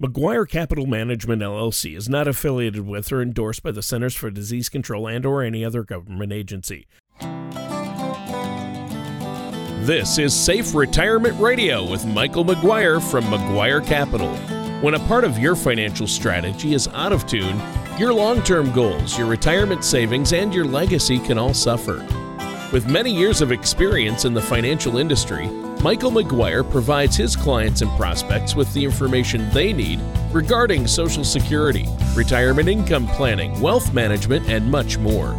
McGuire Capital Management LLC is not affiliated with or endorsed by the Centers for Disease Control and or any other government agency. This is Safe Retirement Radio with Michael McGuire from McGuire Capital. When a part of your financial strategy is out of tune, your long term goals, your retirement savings, and your legacy can all suffer. With many years of experience in the financial industry, Michael McGuire provides his clients and prospects with the information they need regarding Social Security, retirement income planning, wealth management, and much more.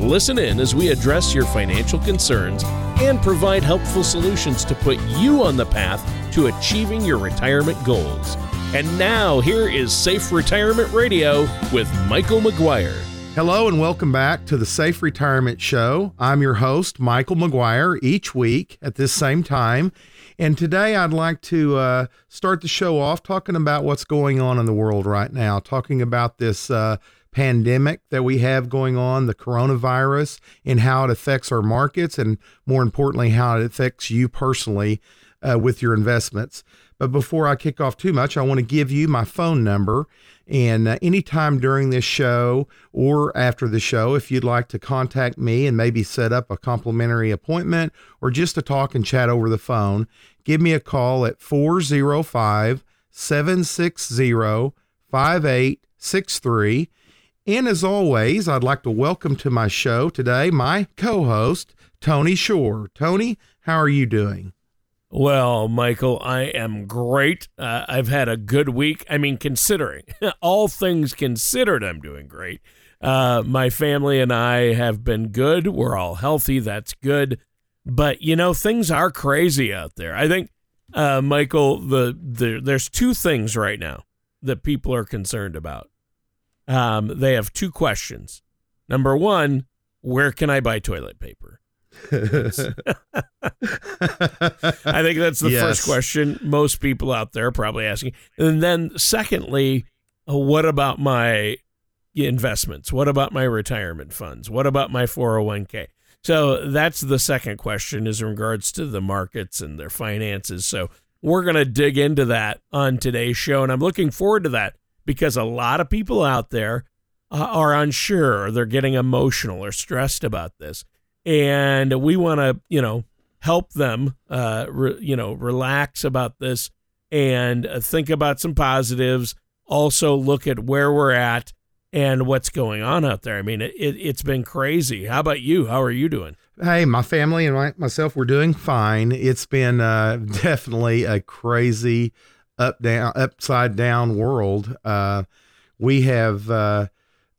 Listen in as we address your financial concerns and provide helpful solutions to put you on the path to achieving your retirement goals. And now, here is Safe Retirement Radio with Michael McGuire. Hello, and welcome back to the Safe Retirement Show. I'm your host, Michael McGuire, each week at this same time. And today I'd like to uh, start the show off talking about what's going on in the world right now, talking about this uh, pandemic that we have going on, the coronavirus, and how it affects our markets, and more importantly, how it affects you personally uh, with your investments. But before I kick off too much, I want to give you my phone number. And uh, anytime during this show or after the show, if you'd like to contact me and maybe set up a complimentary appointment or just to talk and chat over the phone, give me a call at 405 760 5863. And as always, I'd like to welcome to my show today my co host, Tony Shore. Tony, how are you doing? Well, Michael, I am great. Uh, I've had a good week. I mean, considering all things considered, I'm doing great. Uh, my family and I have been good. We're all healthy. That's good. But you know, things are crazy out there. I think, uh, Michael, the, the there's two things right now that people are concerned about. Um, they have two questions. Number one, where can I buy toilet paper? I think that's the yes. first question most people out there are probably asking. And then, secondly, uh, what about my investments? What about my retirement funds? What about my 401k? So that's the second question is in regards to the markets and their finances. So we're going to dig into that on today's show. And I'm looking forward to that because a lot of people out there uh, are unsure or they're getting emotional or stressed about this and we want to you know help them uh re, you know relax about this and uh, think about some positives also look at where we're at and what's going on out there. I mean it, it's been crazy. How about you? How are you doing? Hey my family and my, myself we're doing fine. It's been uh definitely a crazy up down upside down world. Uh we have uh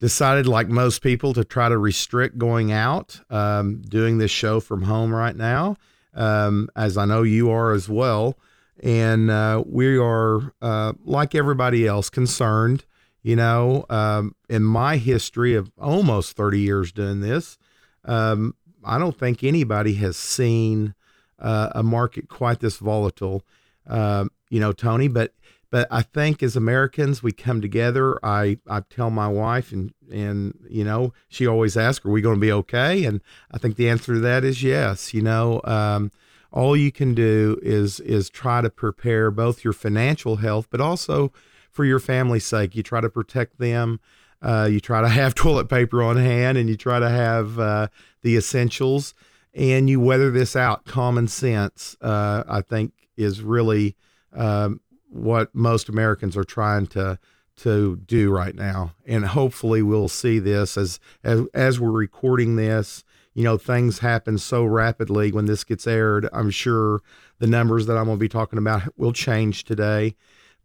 decided, like most people, to try to restrict going out, um, doing this show from home right now, um, as I know you are as well. And uh, we are, uh, like everybody else, concerned. You know, um, in my history of almost 30 years doing this, um, I don't think anybody has seen uh, a market quite this volatile. Um, you know, Tony, but but I think as Americans, we come together. I, I tell my wife, and and you know, she always asks, "Are we going to be okay?" And I think the answer to that is yes. You know, um, all you can do is is try to prepare both your financial health, but also for your family's sake. You try to protect them. Uh, you try to have toilet paper on hand, and you try to have uh, the essentials, and you weather this out. Common sense, uh, I think, is really um, what most Americans are trying to to do right now. And hopefully we'll see this as as as we're recording this. You know, things happen so rapidly when this gets aired. I'm sure the numbers that I'm going to be talking about will change today.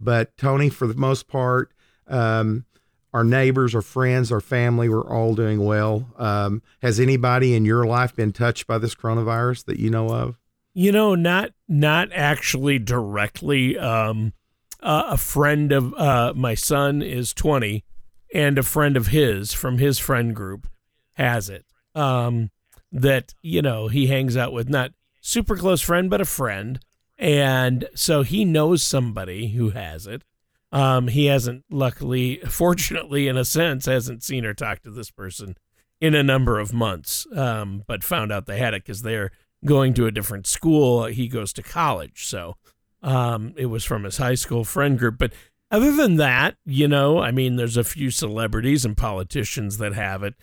But Tony, for the most part, um, our neighbors, our friends, our family, we're all doing well. Um, has anybody in your life been touched by this coronavirus that you know of? You know, not not actually directly. Um, uh, a friend of uh, my son is 20, and a friend of his from his friend group has it. Um, that you know he hangs out with, not super close friend, but a friend, and so he knows somebody who has it. Um, he hasn't, luckily, fortunately, in a sense, hasn't seen or talked to this person in a number of months, um, but found out they had it because they're going to a different school. He goes to college, so um, it was from his high school friend group. But other than that, you know, I mean, there's a few celebrities and politicians that have it.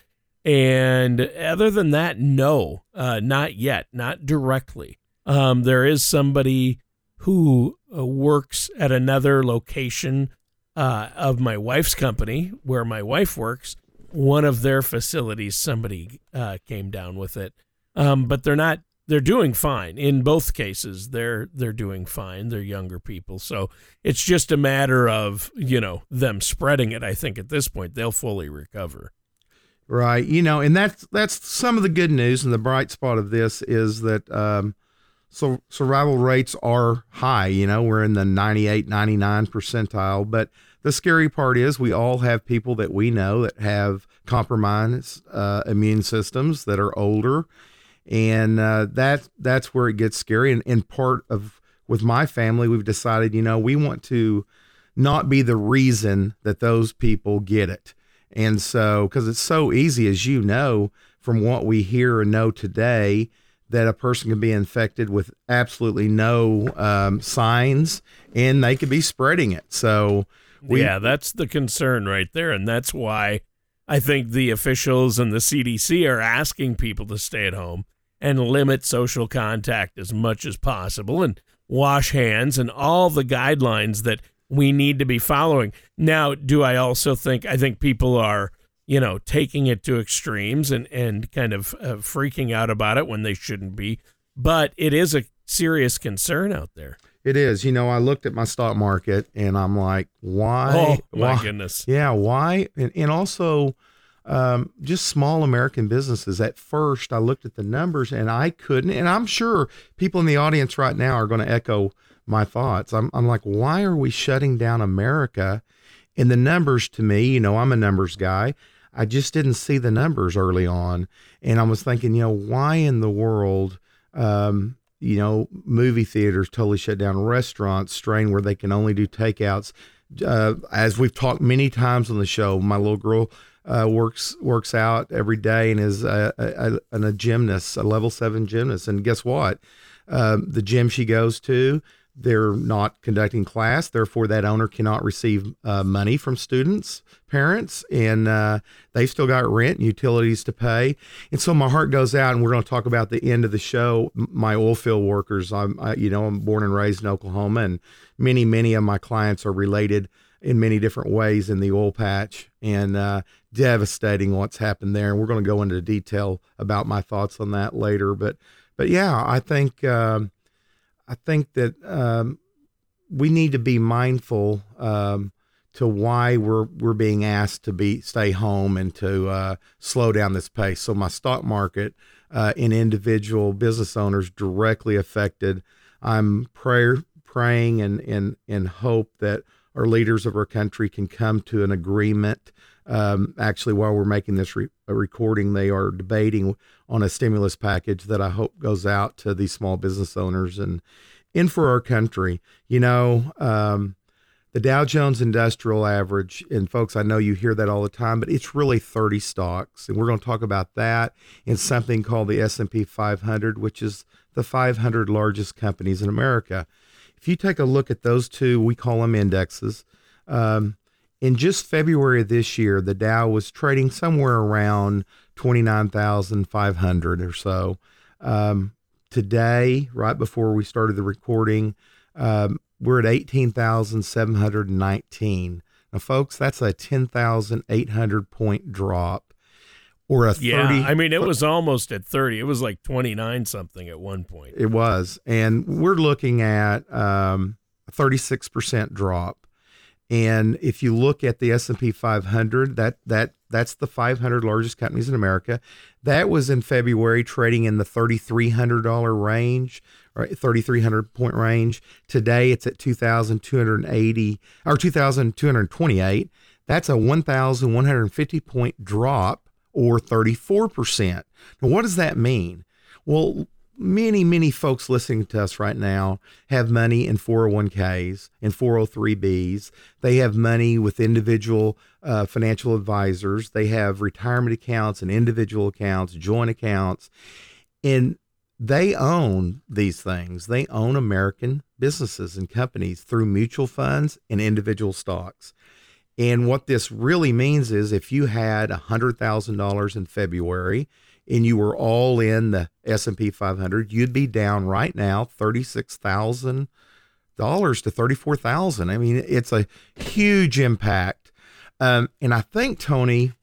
And other than that, no, uh, not yet, not directly. Um, there is somebody who uh, works at another location uh, of my wife's company where my wife works. One of their facilities, somebody uh, came down with it, um, but they're not. They're doing fine in both cases. They're they're doing fine. They're younger people, so it's just a matter of you know them spreading it. I think at this point they'll fully recover. Right. You know, and that's that's some of the good news and the bright spot of this is that um, so survival rates are high. You know, we're in the 98, 99 percentile. But the scary part is we all have people that we know that have compromised uh, immune systems that are older. And uh, that that's where it gets scary. And, and part of with my family, we've decided, you know, we want to not be the reason that those people get it. And so, because it's so easy, as you know, from what we hear and know today, that a person can be infected with absolutely no um, signs and they could be spreading it. So, we, yeah, that's the concern right there. And that's why I think the officials and the CDC are asking people to stay at home and limit social contact as much as possible and wash hands and all the guidelines that we need to be following. Now, do I also think I think people are you know, taking it to extremes and, and kind of uh, freaking out about it when they shouldn't be. But it is a serious concern out there. It is. You know, I looked at my stock market and I'm like, why? Oh, my why? goodness. Yeah, why? And, and also, um, just small American businesses. At first, I looked at the numbers and I couldn't. And I'm sure people in the audience right now are going to echo my thoughts. I'm, I'm like, why are we shutting down America? And the numbers to me, you know, I'm a numbers guy. I just didn't see the numbers early on. And I was thinking, you know, why in the world, um, you know, movie theaters totally shut down, restaurants strain where they can only do takeouts. Uh, as we've talked many times on the show, my little girl uh, works works out every day and is a, a, a, gymnast, a level seven gymnast. And guess what? Uh, the gym she goes to, they're not conducting class therefore that owner cannot receive uh, money from students parents and uh, they've still got rent and utilities to pay and so my heart goes out and we're going to talk about the end of the show my oil field workers i'm I, you know i'm born and raised in oklahoma and many many of my clients are related in many different ways in the oil patch and uh, devastating what's happened there and we're going to go into detail about my thoughts on that later but but yeah i think um, I think that um, we need to be mindful um, to why we're we're being asked to be stay home and to uh, slow down this pace. So my stock market uh, in individual business owners directly affected. I'm prayer praying and and and hope that our leaders of our country can come to an agreement. Um, actually, while we're making this re- recording, they are debating on a stimulus package that I hope goes out to these small business owners and in for our country. You know, um, the Dow Jones Industrial Average, and folks, I know you hear that all the time, but it's really 30 stocks, and we're going to talk about that in something called the S&P 500, which is the 500 largest companies in America. If you take a look at those two, we call them indexes. Um, in just February of this year, the Dow was trading somewhere around 29,500 or so. Um, today, right before we started the recording, um, we're at 18,719. Now, folks, that's a 10,800 point drop or a 30. yeah, I mean, it was almost at 30. It was like 29 something at one point. It was. And we're looking at um, a 36% drop. And if you look at the S&P 500, that that that's the 500 largest companies in America. That was in February trading in the $3300 range or 3300 point range. Today it's at 2280 or 2228. That's a 1150 point drop or 34%. Now what does that mean? Well, many, many folks listening to us right now have money in 401ks and 403bs. They have money with individual uh, financial advisors. They have retirement accounts and individual accounts, joint accounts. And they own these things. They own American businesses and companies through mutual funds and individual stocks. And what this really means is if you had $100,000 in February and you were all in the S&P 500, you'd be down right now $36,000 to 34,000. I mean, it's a huge impact. Um, and I think Tony,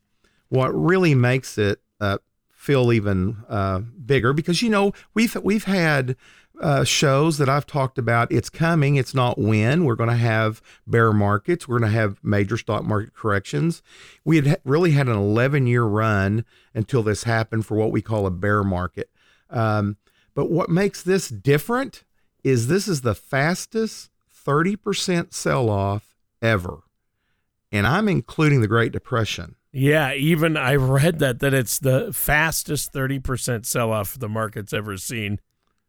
what really makes it uh, feel even uh, bigger because you know we've we've had uh, shows that I've talked about. It's coming. It's not when. We're going to have bear markets. We're going to have major stock market corrections. We had really had an 11 year run until this happened for what we call a bear market. Um, but what makes this different is this is the fastest 30% sell off ever. And I'm including the Great Depression. Yeah, even I read that that it's the fastest 30% sell off the market's ever seen.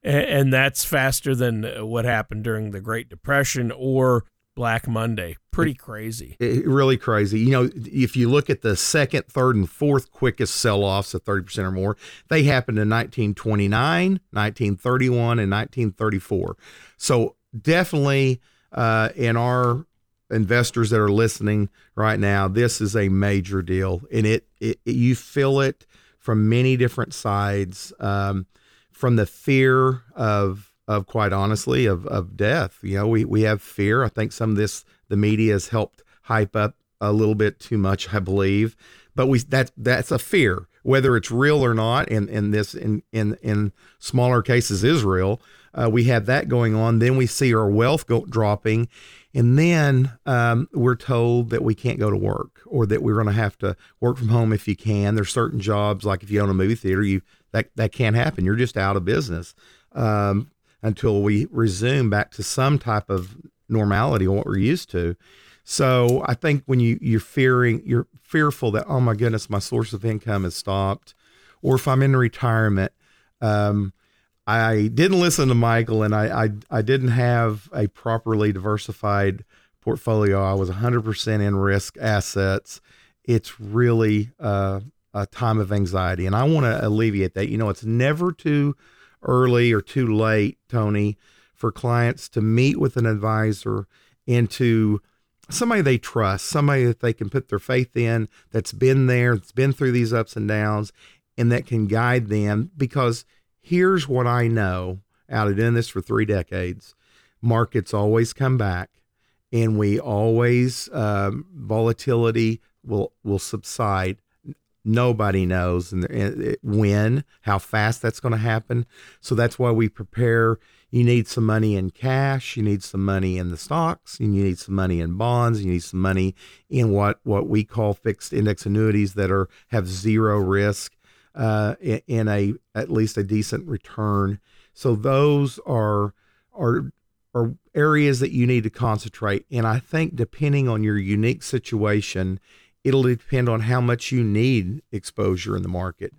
And that's faster than what happened during the Great Depression or Black Monday. Pretty crazy. It, really crazy. You know, if you look at the second, third, and fourth quickest sell offs of 30% or more, they happened in 1929, 1931, and 1934. So definitely uh, in our investors that are listening right now, this is a major deal, and it, it, it you feel it from many different sides, um, from the fear of of quite honestly of of death. You know, we we have fear. I think some of this the media has helped hype up a little bit too much, I believe. But we that that's a fear, whether it's real or not. And in this in in in smaller cases is real. Uh, we have that going on. Then we see our wealth go, dropping, and then um, we're told that we can't go to work or that we're going to have to work from home if you can. There's certain jobs, like if you own a movie theater, you that that can't happen. You're just out of business um, until we resume back to some type of normality or what we're used to. So I think when you you're fearing, you're fearful that oh my goodness, my source of income has stopped, or if I'm in retirement. Um, I didn't listen to Michael, and I, I I didn't have a properly diversified portfolio. I was 100% in risk assets. It's really uh, a time of anxiety, and I want to alleviate that. You know, it's never too early or too late, Tony, for clients to meet with an advisor and to somebody they trust, somebody that they can put their faith in, that's been there, that's been through these ups and downs, and that can guide them. Because here's what I know out of doing this for three decades markets always come back and we always um, volatility will will subside nobody knows when how fast that's going to happen so that's why we prepare you need some money in cash you need some money in the stocks and you need some money in bonds you need some money in what what we call fixed index annuities that are have zero risk uh, in a at least a decent return. So those are are are areas that you need to concentrate. And I think depending on your unique situation, it'll depend on how much you need exposure in the market.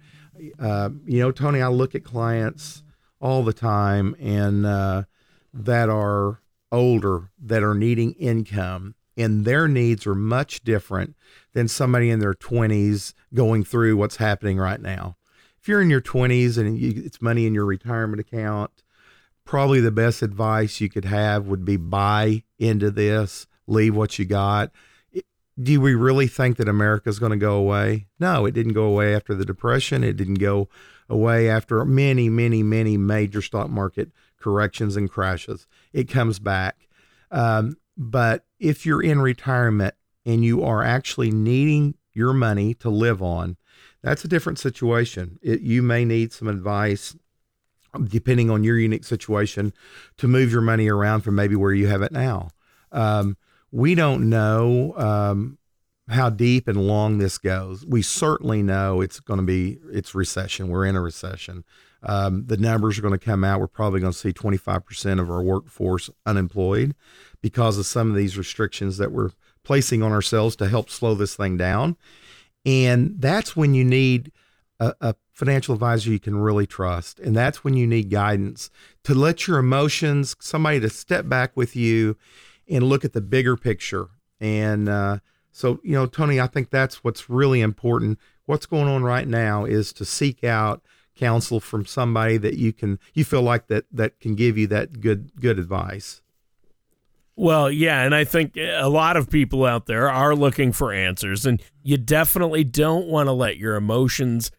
Uh, you know, Tony, I look at clients all the time and uh, that are older that are needing income and their needs are much different than somebody in their 20s going through what's happening right now. If you're in your 20s and you, it's money in your retirement account, probably the best advice you could have would be buy into this, leave what you got. Do we really think that America's going to go away? No, it didn't go away after the Depression. It didn't go away after many, many, many major stock market corrections and crashes. It comes back. Um, but if you're in retirement and you are actually needing your money to live on, that's a different situation. It, you may need some advice depending on your unique situation to move your money around from maybe where you have it now. Um, we don't know um, how deep and long this goes. We certainly know it's going to be it's recession. We're in a recession. Um, the numbers are going to come out. We're probably going to see 25% of our workforce unemployed because of some of these restrictions that we're placing on ourselves to help slow this thing down. And that's when you need a, a, financial advisor you can really trust. And that's when you need guidance to let your emotions, somebody to step back with you and look at the bigger picture. And uh, so, you know, Tony, I think that's what's really important. What's going on right now is to seek out counsel from somebody that you can you feel like that that can give you that good good advice. Well, yeah, and I think a lot of people out there are looking for answers, and you definitely don't want to let your emotions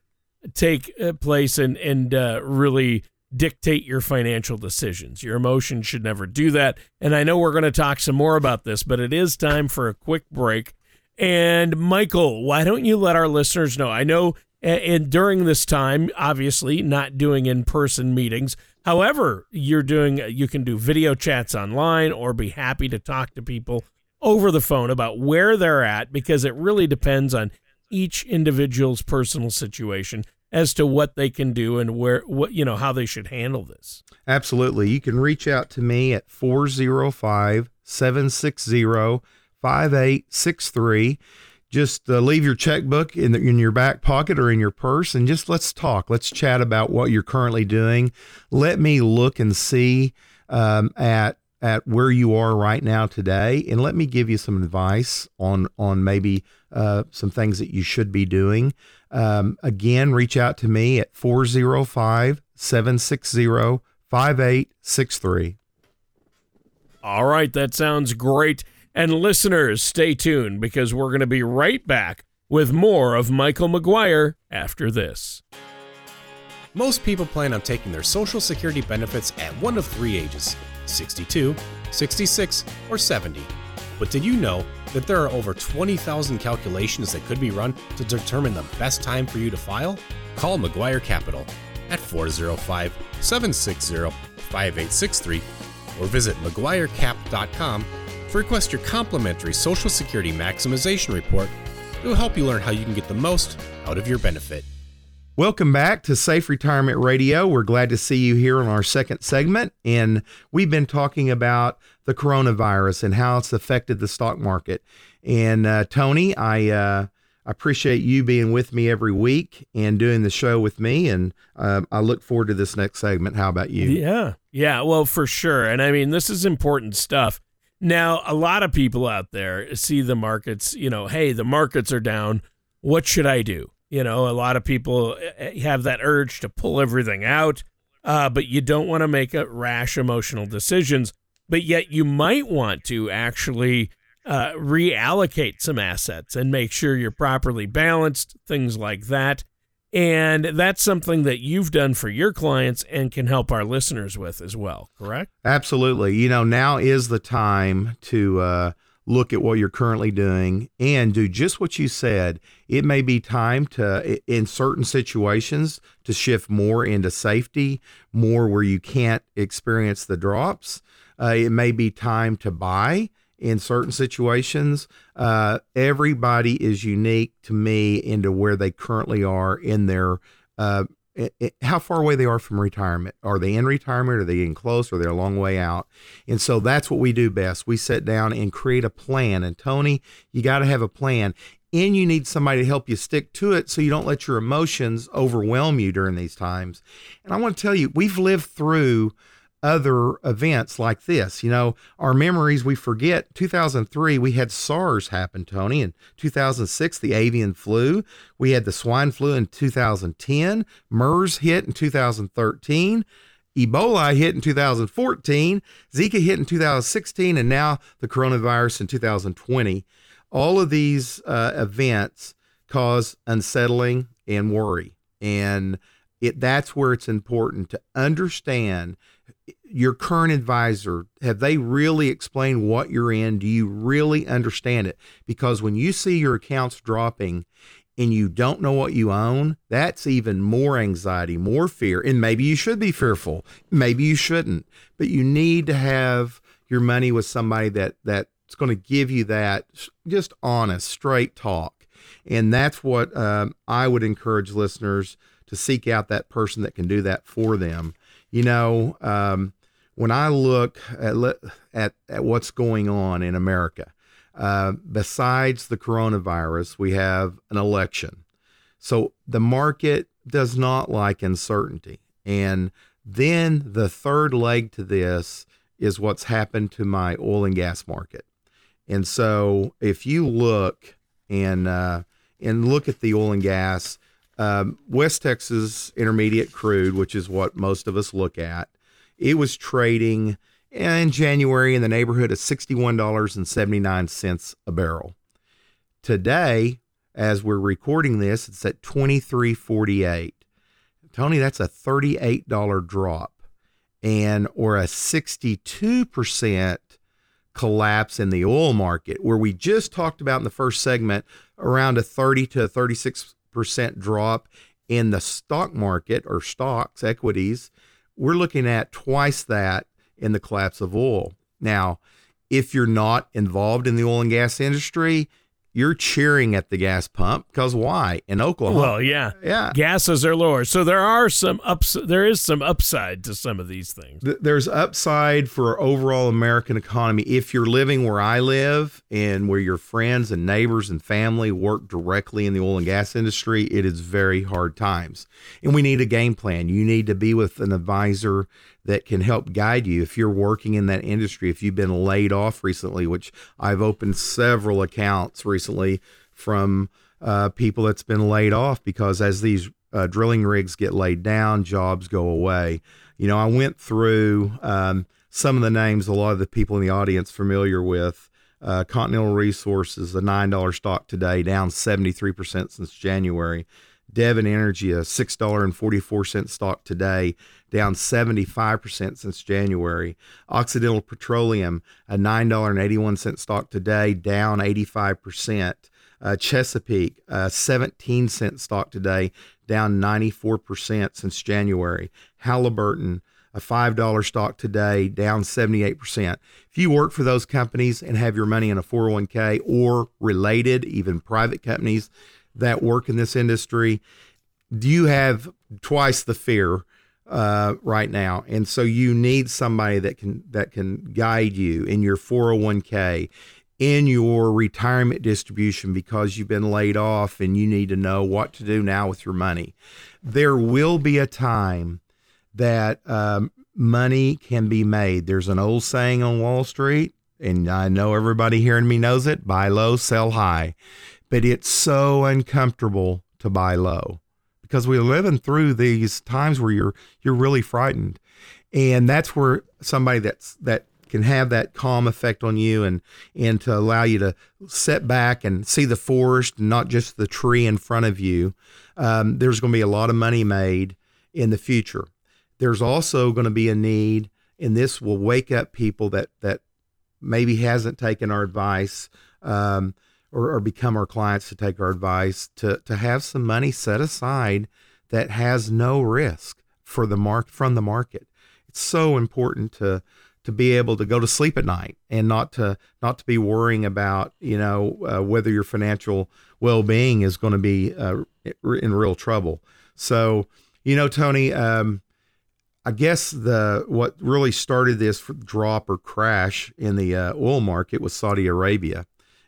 take uh, place and and uh, really dictate your financial decisions. Your emotions should never do that. And I know we're going to talk some more about this, but it is time for a quick break. And Michael, why don't you let our listeners know? I know and during this time, obviously not doing in-person meetings. However, you're doing you can do video chats online or be happy to talk to people over the phone about where they're at because it really depends on each individual's personal situation as to what they can do and where what you know how they should handle this. Absolutely. You can reach out to me at 405 760 5863 just uh, leave your checkbook in, the, in your back pocket or in your purse and just let's talk. Let's chat about what you're currently doing. Let me look and see um, at at where you are right now today, and let me give you some advice on on maybe uh, some things that you should be doing. Um, again, reach out to me at 405 760 5863. All right, that sounds great. And listeners, stay tuned because we're going to be right back with more of Michael McGuire after this. Most people plan on taking their Social Security benefits at one of three ages 62, 66, or 70. But did you know that there are over 20,000 calculations that could be run to determine the best time for you to file? Call McGuire Capital at 405 760 5863 or visit McGuireCap.com to request your complimentary Social Security Maximization Report. It will help you learn how you can get the most out of your benefit. Welcome back to Safe Retirement Radio. We're glad to see you here on our second segment. And we've been talking about the coronavirus and how it's affected the stock market. And uh, Tony, I uh, appreciate you being with me every week and doing the show with me. And uh, I look forward to this next segment. How about you? Yeah. Yeah. Well, for sure. And I mean, this is important stuff. Now, a lot of people out there see the markets, you know, hey, the markets are down. What should I do? You know, a lot of people eh, eh, have that urge to pull everything out, uh, but you don't want to make a rash emotional decisions. But yet, you might want to actually uh, reallocate some assets and make sure you're properly balanced, things like that. And that's something that you've done for your clients and can help our listeners with as well, correct? Absolutely. You know, now is the time to uh, look at what you're currently doing and do just what you said. It may be time to, in certain situations, to shift more into safety, more where you can't experience the drops. Uh, it may be time to buy in certain situations. Uh, everybody is unique to me into where they currently are in their. Uh, it, it, how far away they are from retirement. Are they in retirement? Are they getting close? Are they a long way out? And so that's what we do best. We sit down and create a plan. And Tony, you got to have a plan. And you need somebody to help you stick to it so you don't let your emotions overwhelm you during these times. And I want to tell you, we've lived through other events like this. You know, our memories, we forget 2003, we had SARS happen, Tony. In 2006, the avian flu. We had the swine flu in 2010. MERS hit in 2013. Ebola hit in 2014. Zika hit in 2016. And now the coronavirus in 2020. All of these uh, events cause unsettling and worry. And it that's where it's important to understand your current advisor have they really explained what you're in? Do you really understand it? Because when you see your accounts dropping and you don't know what you own that's even more anxiety more fear and maybe you should be fearful maybe you shouldn't but you need to have your money with somebody that that's going to give you that just honest straight talk. And that's what um, i would encourage listeners to seek out that person that can do that for them you know, um, when I look at, at, at what's going on in America, uh, besides the coronavirus, we have an election. So the market does not like uncertainty. And then the third leg to this is what's happened to my oil and gas market. And so if you look and uh, and look at the oil and gas, um, West Texas Intermediate crude, which is what most of us look at, it was trading in January in the neighborhood of $61.79 a barrel. Today, as we're recording this, it's at 23.48. Tony, that's a $38 drop and or a 62% collapse in the oil market where we just talked about in the first segment around a 30 to 36% drop in the stock market or stocks equities we're looking at twice that in the collapse of oil. Now if you're not involved in the oil and gas industry you're cheering at the gas pump because why in Oklahoma? Well, yeah, yeah, gases are lower, so there are some ups. There is some upside to some of these things. There's upside for overall American economy if you're living where I live and where your friends and neighbors and family work directly in the oil and gas industry. It is very hard times, and we need a game plan. You need to be with an advisor that can help guide you if you're working in that industry. If you've been laid off recently, which I've opened several accounts recently from uh, people that's been laid off because as these uh, drilling rigs get laid down, jobs go away. You know, I went through um, some of the names a lot of the people in the audience familiar with. Uh, Continental Resources, a $9 stock today, down 73% since January. Devon Energy, a $6.44 stock today, down 75% since January. Occidental Petroleum, a $9.81 stock today, down 85%. Uh, Chesapeake, a 17 cent stock today, down 94% since January. Halliburton, a $5 stock today, down 78%. If you work for those companies and have your money in a 401k or related, even private companies that work in this industry, do you have twice the fear uh, right now, and so you need somebody that can that can guide you in your 401k, in your retirement distribution because you've been laid off and you need to know what to do now with your money. There will be a time that um, money can be made. There's an old saying on Wall Street, and I know everybody hearing me knows it: buy low, sell high. But it's so uncomfortable to buy low because we're living through these times where you're you're really frightened, and that's where somebody that's that can have that calm effect on you and and to allow you to sit back and see the forest not just the tree in front of you. Um, there's going to be a lot of money made in the future. There's also going to be a need, and this will wake up people that that maybe hasn't taken our advice. Um, or, or become our clients to take our advice to to have some money set aside that has no risk for the mark from the market. It's so important to to be able to go to sleep at night and not to not to be worrying about you know uh, whether your financial well being is going to be uh, in real trouble. So you know, Tony, um, I guess the what really started this drop or crash in the uh, oil market was Saudi Arabia.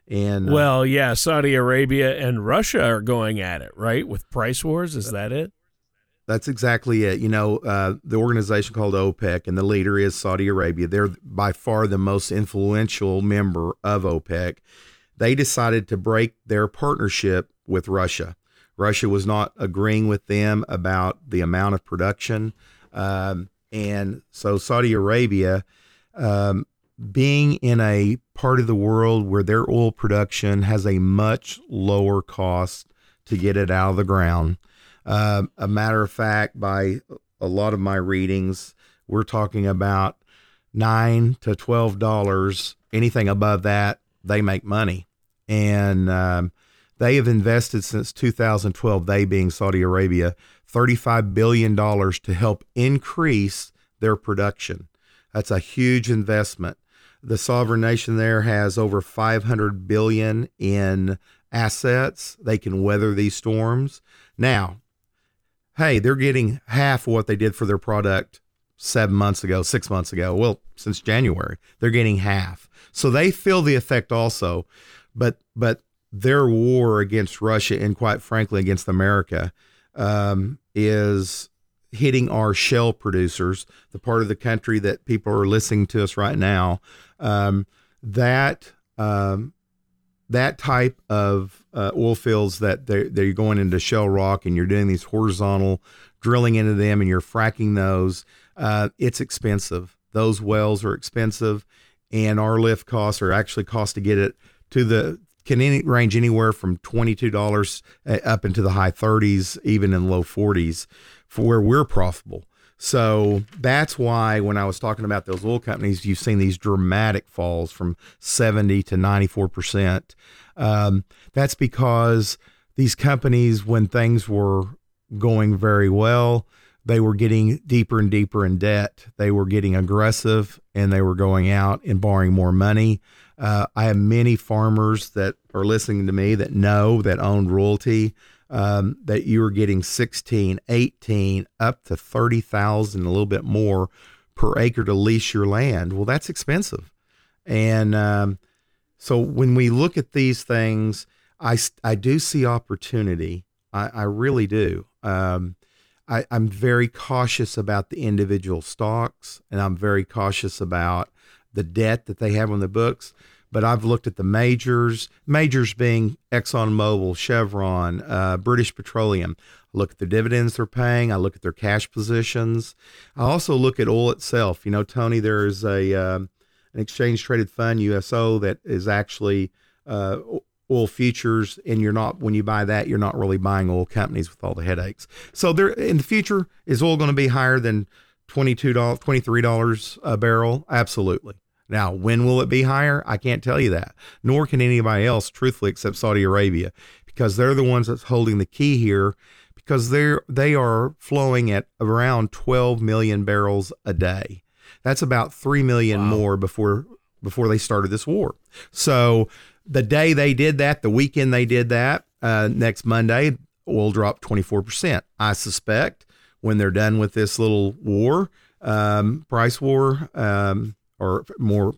And uh, well, yeah, Saudi Arabia and Russia are going at it, right? With price wars, is that it? That's exactly it. You know, uh, the organization called OPEC, and the leader is Saudi Arabia. They're by far the most influential member of OPEC. They decided to break their partnership with Russia. Russia was not agreeing with them about the amount of production. Um, and so Saudi Arabia um, being in a part of the world where their oil production has a much lower cost to get it out of the ground. Uh, a matter of fact, by a lot of my readings, we're talking about nine to twelve dollars. Anything above that, they make money, and um, they have invested since 2012. They being Saudi Arabia, 35 billion dollars to help increase their production. That's a huge investment. The sovereign nation there has over 500 billion in assets. They can weather these storms. Now, hey, they're getting half what they did for their product seven months ago, six months ago. Well, since January, they're getting half. So they feel the effect also. But but their war against Russia and quite frankly against America um, is hitting our shale producers, the part of the country that people are listening to us right now, um, that um, that type of uh, oil fields that they're, they're going into shale rock and you're doing these horizontal drilling into them and you're fracking those, uh, it's expensive. Those wells are expensive, and our lift costs are actually cost to get it to the can any, range anywhere from $22 uh, up into the high 30s, even in low 40s for where we're profitable. So that's why when I was talking about those oil companies, you've seen these dramatic falls from 70 to 94%. Um, that's because these companies, when things were going very well, they were getting deeper and deeper in debt. They were getting aggressive and they were going out and borrowing more money. Uh, I have many farmers that are listening to me that know that own royalty um, that you were getting 16, 18, up to 30,000, a little bit more per acre to lease your land. Well, that's expensive. And um, so when we look at these things, I, I do see opportunity. I, I really do. Um, I, I'm very cautious about the individual stocks and I'm very cautious about the debt that they have on the books but I've looked at the majors, majors being ExxonMobil, Chevron, uh, British Petroleum. I look at the dividends they're paying. I look at their cash positions. I also look at oil itself. You know, Tony, there's a uh, an exchange traded fund USO that is actually uh, oil futures, and you're not when you buy that, you're not really buying oil companies with all the headaches. So there in the future, is oil going to be higher than twenty two dollars, twenty three dollars a barrel? Absolutely. Now, when will it be higher? I can't tell you that, nor can anybody else, truthfully, except Saudi Arabia, because they're the ones that's holding the key here, because they're they are flowing at around 12 million barrels a day. That's about three million wow. more before before they started this war. So the day they did that, the weekend they did that, uh, next Monday, oil dropped 24%. I suspect when they're done with this little war, um, price war, um, or more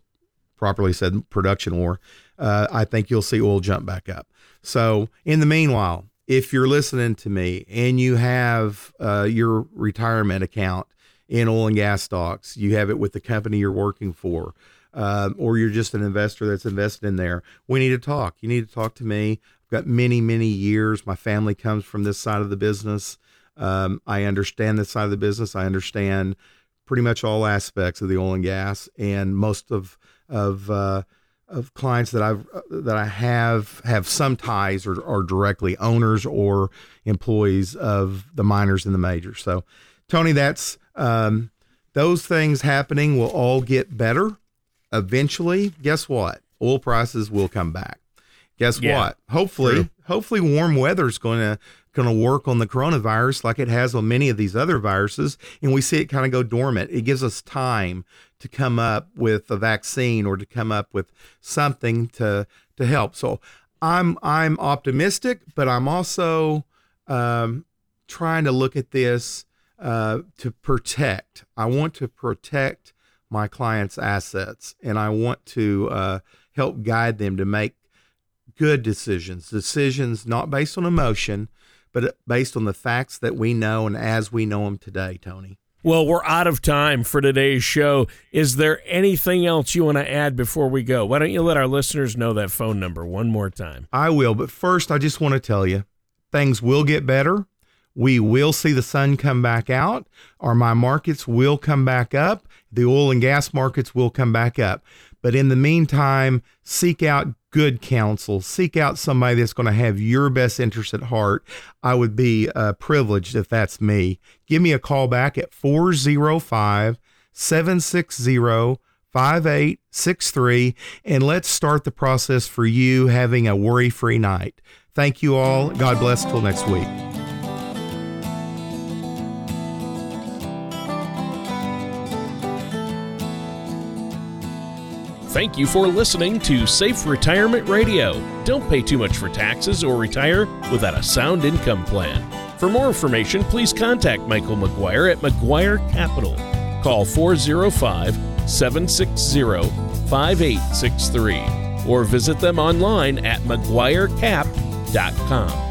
properly said, production war, uh, I think you'll see oil jump back up. So, in the meanwhile, if you're listening to me and you have uh, your retirement account in oil and gas stocks, you have it with the company you're working for, uh, or you're just an investor that's invested in there, we need to talk. You need to talk to me. I've got many, many years. My family comes from this side of the business. Um, I understand this side of the business. I understand pretty much all aspects of the oil and gas, and most of of uh, of clients that I've that I have have some ties or are directly owners or employees of the miners and the majors. So, Tony, that's um, those things happening will all get better eventually. Guess what? Oil prices will come back. Guess yeah, what? Hopefully, true. hopefully warm weather is going to going to work on the coronavirus like it has on many of these other viruses. And we see it kind of go dormant. It gives us time to come up with a vaccine or to come up with something to to help. So I'm I'm optimistic, but I'm also um, trying to look at this uh, to protect. I want to protect my clients' assets, and I want to uh, help guide them to make good decisions, decisions not based on emotion, but uh, based on the facts that we know and as we know them today, Tony. Well, we're out of time for today's show. Is there anything else you want to add before we go? Why don't you let our listeners know that phone number one more time? I will, but first, I just want to tell you things will get better. We will see the sun come back out, or my markets will come back up. The oil and gas markets will come back up. But in the meantime, seek out good counsel. Seek out somebody that's going to have your best interest at heart. I would be uh, privileged if that's me. Give me a call back at 405 760 5863 and let's start the process for you having a worry free night. Thank you all. God bless till next week. Thank you for listening to Safe Retirement Radio. Don't pay too much for taxes or retire without a sound income plan. For more information, please contact Michael McGuire at McGuire Capital. Call 405 760 5863 or visit them online at McGuireCap.com.